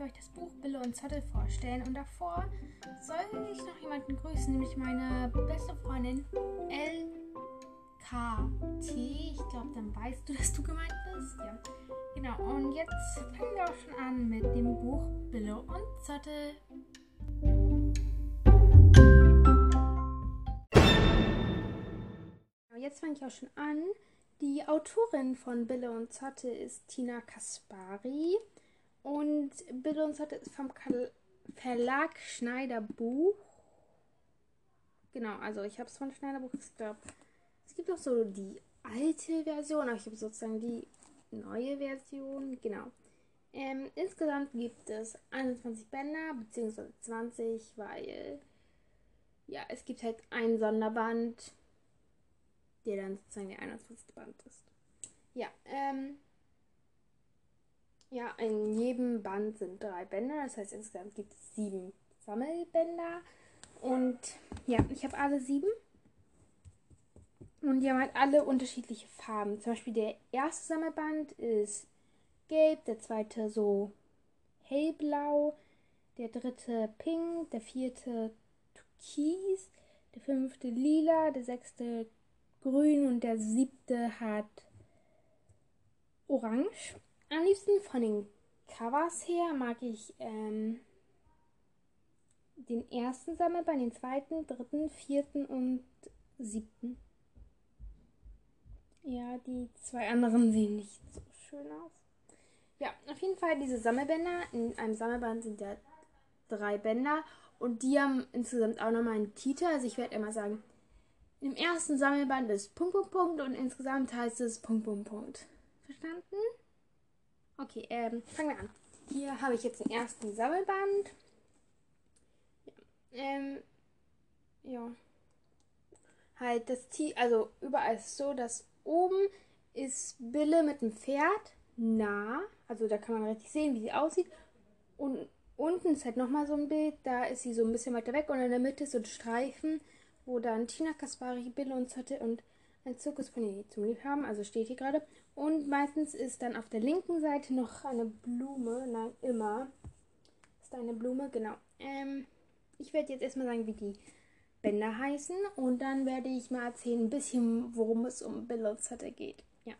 ich euch das Buch Bille und Zettel vorstellen. Und davor soll ich noch jemanden grüßen, nämlich meine beste Freundin LKT. Ich glaube, dann weißt du, dass du gemeint bist. Ja. Genau, und jetzt fangen wir auch schon an mit dem Buch Bille und Zettel. Jetzt fange ich auch schon an. Die Autorin von Bille und Zotte ist Tina Kaspari. Und Bille und Zotte ist vom Verlag Schneider Buch. Genau, also ich habe es von Schneider Buch. Ich glaube, es gibt auch so die alte Version, aber ich habe sozusagen die neue Version. Genau. Ähm, insgesamt gibt es 21 Bänder, beziehungsweise 20, weil ja, es gibt halt ein Sonderband, der dann sozusagen der 21. Band ist. Ja, ähm, ja, in jedem Band sind drei Bänder, das heißt insgesamt gibt es sieben Sammelbänder. Und ja, ich habe alle sieben. Und die haben halt alle unterschiedliche Farben. Zum Beispiel der erste Sammelband ist gelb, der zweite so hellblau, der dritte pink, der vierte türkis, der fünfte lila, der sechste grün und der siebte hat orange. Am liebsten von den Covers her mag ich ähm, den ersten Sammelband, den zweiten, dritten, vierten und siebten. Ja, die zwei anderen sehen nicht so schön aus. Ja, auf jeden Fall diese Sammelbänder. In einem Sammelband sind ja drei Bänder und die haben insgesamt auch nochmal einen Titel. Also ich werde immer sagen, im ersten Sammelband ist Punkt, Punkt, Punkt und insgesamt heißt es Punkt, Punkt, Punkt. Verstanden? Okay, ähm, fangen wir an. Hier habe ich jetzt den ersten Sammelband. Ja, ähm, ja. Halt das Tier, also überall ist so, dass oben ist Bille mit dem Pferd nah. Also da kann man richtig sehen, wie sie aussieht. Und unten ist halt nochmal so ein Bild. Da ist sie so ein bisschen weiter weg. Und in der Mitte ist so ein Streifen wo dann Tina Kaspari, Bill und Zotte und ein Zirkuspony zum Lieb haben. Also steht hier gerade. Und meistens ist dann auf der linken Seite noch eine Blume. Nein, immer ist da eine Blume. Genau. Ähm, ich werde jetzt erstmal sagen, wie die Bänder heißen. Und dann werde ich mal erzählen, ein bisschen, worum es um Bill und Zotte geht. Ja.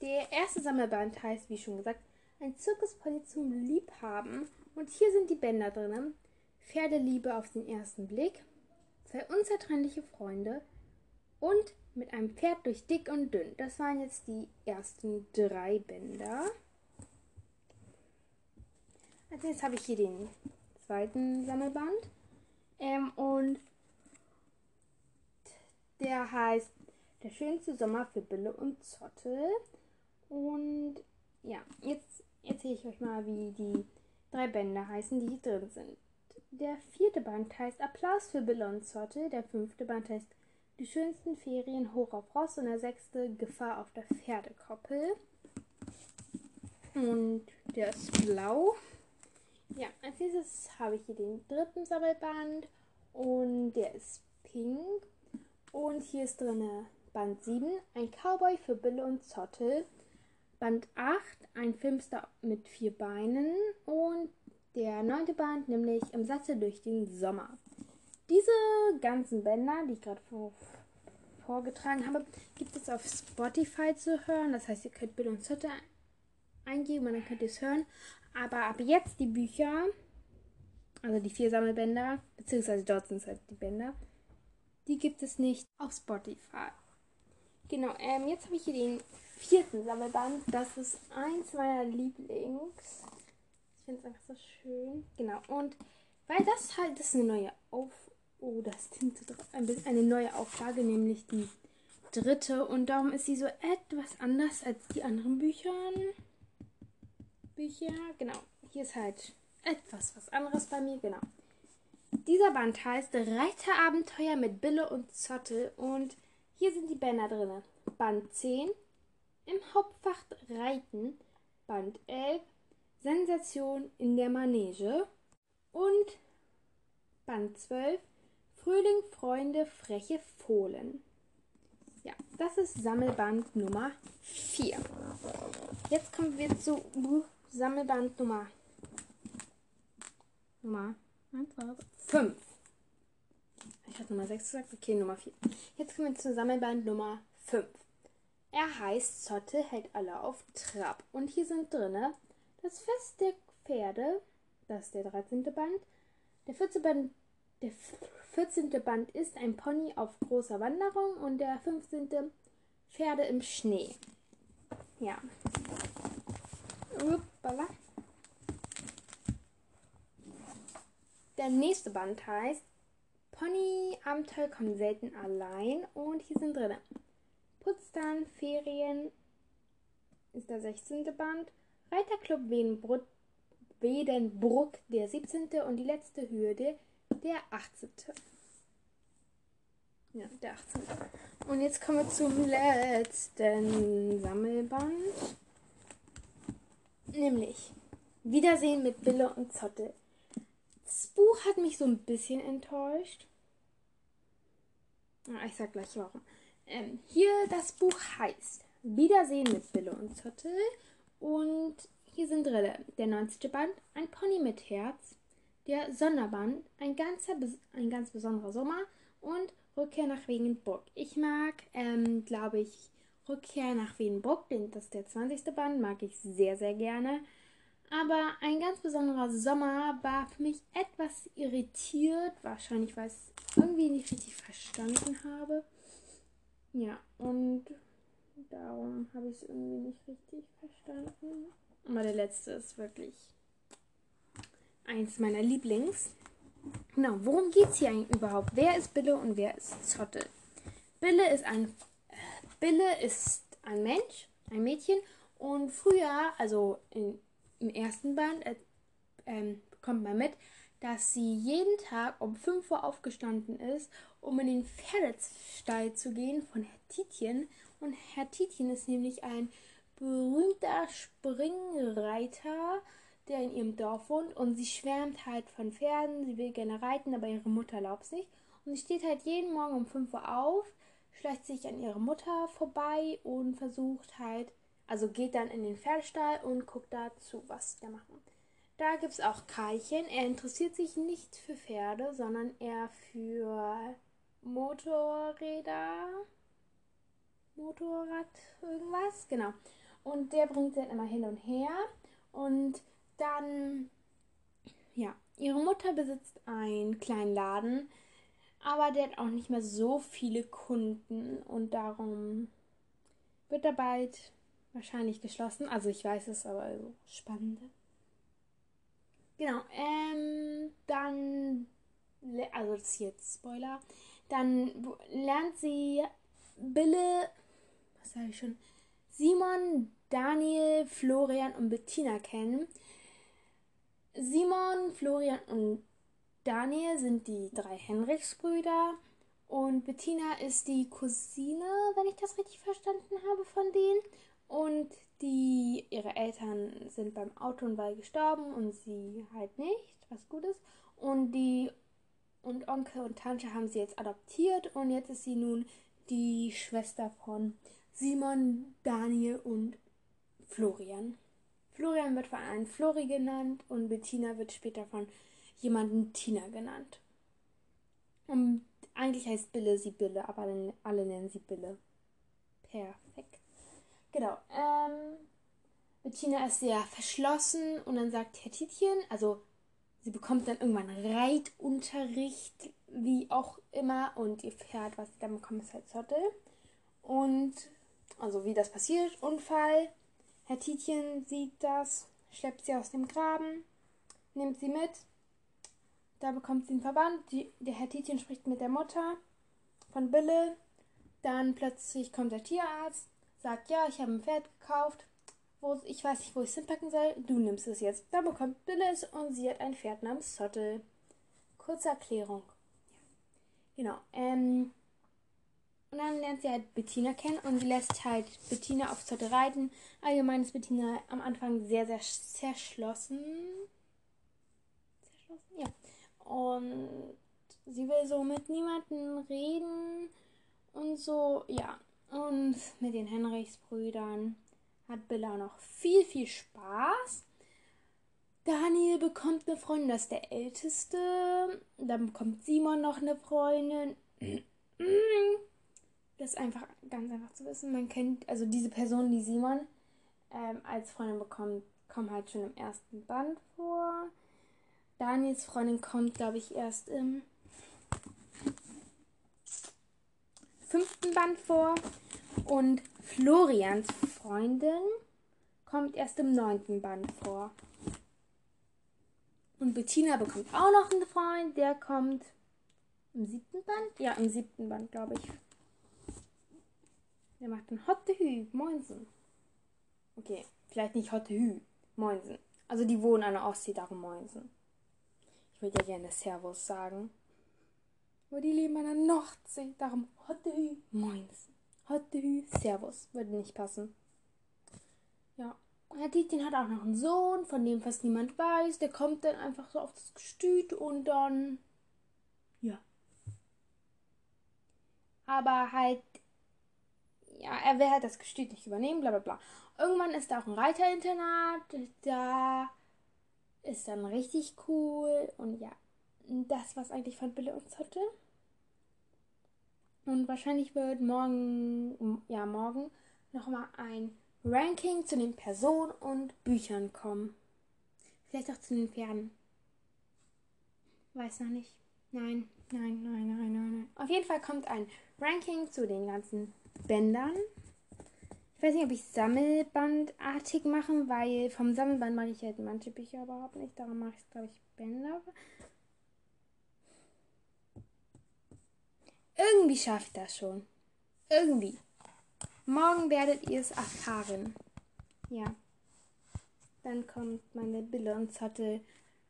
Der erste Sammelband heißt, wie schon gesagt, ein Zirkuspony zum Liebhaben. Und hier sind die Bänder drin. Pferdeliebe auf den ersten Blick, zwei unzertrennliche Freunde und mit einem Pferd durch dick und dünn. Das waren jetzt die ersten drei Bänder. Also jetzt habe ich hier den zweiten Sammelband. Ähm, und der heißt Der schönste Sommer für Bille und Zotte. Und ja, jetzt erzähle ich euch mal, wie die drei Bänder heißen, die hier drin sind. Der vierte Band heißt Applaus für Bill und Zotte. Der fünfte Band heißt Die schönsten Ferien hoch auf Ross. Und der sechste Gefahr auf der Pferdekoppel. Und der ist blau. Ja, als nächstes habe ich hier den dritten Sammelband. Und der ist pink. Und hier ist drin Band 7, ein Cowboy für Bill und Zotte. Band 8, ein Filmstar mit vier Beinen. Und der neunte Band, nämlich im Satze durch den Sommer. Diese ganzen Bänder, die ich gerade vor, vorgetragen habe, gibt es auf Spotify zu hören. Das heißt, ihr könnt Bill und Zotte eingeben und dann könnt ihr es hören. Aber ab jetzt die Bücher, also die vier Sammelbänder, beziehungsweise dort sind es halt die Bänder, die gibt es nicht auf Spotify. Genau, ähm, jetzt habe ich hier den vierten Sammelband. Das ist eins meiner Lieblings finde es einfach so schön. Genau. Und weil das halt, das ist eine neue Auf... Oh, das Tinte drauf. Eine neue Auflage, nämlich die dritte. Und darum ist sie so etwas anders als die anderen Bücher. Bücher, genau. Hier ist halt etwas was anderes bei mir, genau. Dieser Band heißt Reiterabenteuer mit Bille und Zotte und hier sind die Bänder drin. Band 10 im Hauptfach Reiten, Band 11 Sensation in der Manege und Band 12 Frühling, Freunde, freche Fohlen. Ja, das ist Sammelband Nummer 4. Jetzt kommen wir zu Sammelband Nummer Nummer 5. Ich hatte Nummer 6 gesagt. Okay, Nummer 4. Jetzt kommen wir zur Sammelband Nummer 5. Er heißt Zotte hält alle auf Trab. Und hier sind drinne das Fest der Pferde. Das ist der 13. Band. Der 14. Band, der 14. Band ist ein Pony auf großer Wanderung und der 15. Pferde im Schnee. Ja. Uppala. Der nächste Band heißt Pony Abenteuer kommen selten allein und hier sind drin Putztern, Ferien ist der 16. Band, Reiterclub Wedenbruck, Wedenbruck der 17. und die letzte Hürde der 18. Ja, der 18. Und jetzt kommen wir zum letzten Sammelband. Nämlich Wiedersehen mit Bille und Zotte. Das Buch hat mich so ein bisschen enttäuscht. Ich sag gleich warum. Ähm, hier das Buch heißt Wiedersehen mit Bille und Zotte. Und hier sind drin der 90. Band, ein Pony mit Herz, der Sonderband, ein, ganzer, ein ganz besonderer Sommer und Rückkehr nach Wegenburg. Ich mag, ähm, glaube ich, Rückkehr nach Wegenburg, denn das ist der 20. Band, mag ich sehr, sehr gerne. Aber ein ganz besonderer Sommer war für mich etwas irritiert, wahrscheinlich weil ich es irgendwie nicht richtig verstanden habe. Ja, und darum habe ich es irgendwie nicht richtig verstanden. Aber der letzte ist wirklich eins meiner Lieblings. Genau, worum geht es hier eigentlich überhaupt? Wer ist Bille und wer ist Zotte? Bille ist ein Bille ist ein Mensch, ein Mädchen und früher, also in im ersten Band äh, ähm, bekommt man mit, dass sie jeden Tag um 5 Uhr aufgestanden ist, um in den Pferdestall zu gehen von Herr Titien. Und Herr Titien ist nämlich ein berühmter Springreiter, der in ihrem Dorf wohnt. Und sie schwärmt halt von Pferden, sie will gerne reiten, aber ihre Mutter erlaubt es nicht. Und sie steht halt jeden Morgen um 5 Uhr auf, schleicht sich an ihre Mutter vorbei und versucht halt also geht dann in den Pferdestall und guckt dazu, was sie da machen. Da gibt es auch Karlchen. Er interessiert sich nicht für Pferde, sondern eher für Motorräder. Motorrad, irgendwas, genau. Und der bringt sie dann immer hin und her. Und dann, ja, ihre Mutter besitzt einen kleinen Laden, aber der hat auch nicht mehr so viele Kunden und darum wird er bald wahrscheinlich geschlossen. Also ich weiß es, aber also spannend. Genau, ähm, dann, also das ist jetzt Spoiler, dann lernt sie Bille, was sage ich schon, Simon, Daniel, Florian und Bettina kennen. Simon, Florian und Daniel sind die drei Henrichsbrüder und Bettina ist die Cousine, wenn ich das richtig verstanden habe, von denen. Und die, ihre Eltern sind beim Autounfall gestorben und sie halt nicht, was gut ist. Und die und Onkel und Tante haben sie jetzt adoptiert und jetzt ist sie nun die Schwester von Simon, Daniel und Florian. Florian wird von einem Flori genannt und Bettina wird später von jemandem Tina genannt. Und eigentlich heißt Bille sie Bille, aber alle nennen sie Bille. Perfekt. Genau. Ähm, Bettina ist sehr verschlossen und dann sagt Herr Tietjen, also sie bekommt dann irgendwann Reitunterricht, wie auch immer, und ihr Pferd, was sie dann bekommt, ist halt Zottel. Und, also wie das passiert, Unfall. Herr Tietjen sieht das, schleppt sie aus dem Graben, nimmt sie mit. Da bekommt sie einen Verband. Die, der Herr Tietjen spricht mit der Mutter von Bille. Dann plötzlich kommt der Tierarzt sagt, ja, ich habe ein Pferd gekauft, wo ich weiß nicht, wo ich es hinpacken soll, du nimmst es jetzt. Dann bekommt Bill es und sie hat ein Pferd namens Zottel. Kurze Erklärung. Genau. Ähm, und dann lernt sie halt Bettina kennen und sie lässt halt Bettina auf Zottel reiten. Allgemein ist Bettina am Anfang sehr, sehr zerschlossen. Zerschlossen? Ja. Und sie will so mit niemandem reden und so, ja. Und mit den Henrichs Brüdern hat Billa noch viel, viel Spaß. Daniel bekommt eine Freundin, das ist der Älteste. Dann bekommt Simon noch eine Freundin. Das ist einfach ganz einfach zu wissen. Man kennt, also diese Person, die Simon ähm, als Freundin bekommt, kommen halt schon im ersten Band vor. Daniels Freundin kommt, glaube ich, erst im fünften Band vor. Und Florians Freundin kommt erst im neunten Band vor. Und Bettina bekommt auch noch einen Freund, der kommt im siebten Band? Ja, im siebten Band, glaube ich. Der macht dann Hotte Hü, Moinsen. Okay, vielleicht nicht Hotte Hü, Moinsen. Also die wohnen an der Ostsee, darum Moinsen. Ich würde ja gerne Servus sagen. Aber die leben an der Nordsee, darum Hotte Hü, Moinsen. Hotte Hü, Servus. Würde nicht passen. Ja. Herr Tietjen hat auch noch einen Sohn, von dem fast niemand weiß. Der kommt dann einfach so auf das Gestüt und dann. Ja. Aber halt. Ja, er will halt das Gestüt nicht übernehmen, bla bla bla. Irgendwann ist da auch ein Reiterinternat. Da ist dann richtig cool. Und ja, das was eigentlich von Bille uns hatte. Und wahrscheinlich wird morgen, ja, morgen nochmal ein Ranking zu den Personen und Büchern kommen. Vielleicht auch zu den Pferden. Weiß noch nicht. Nein, nein, nein, nein, nein, nein. Auf jeden Fall kommt ein Ranking zu den ganzen Bändern. Ich weiß nicht, ob ich Sammelbandartig machen, weil vom Sammelband mache ich halt manche Bücher überhaupt nicht. Darum mache ich, glaube ich, Bänder. Irgendwie schafft das schon. Irgendwie. Morgen werdet ihr es erfahren. Ja. Dann kommt meine Bille und Zotte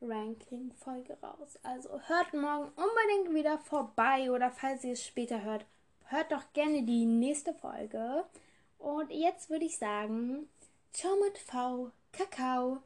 Ranking Folge raus. Also hört morgen unbedingt wieder vorbei oder falls ihr es später hört, hört doch gerne die nächste Folge. Und jetzt würde ich sagen, ciao mit V, Kakao.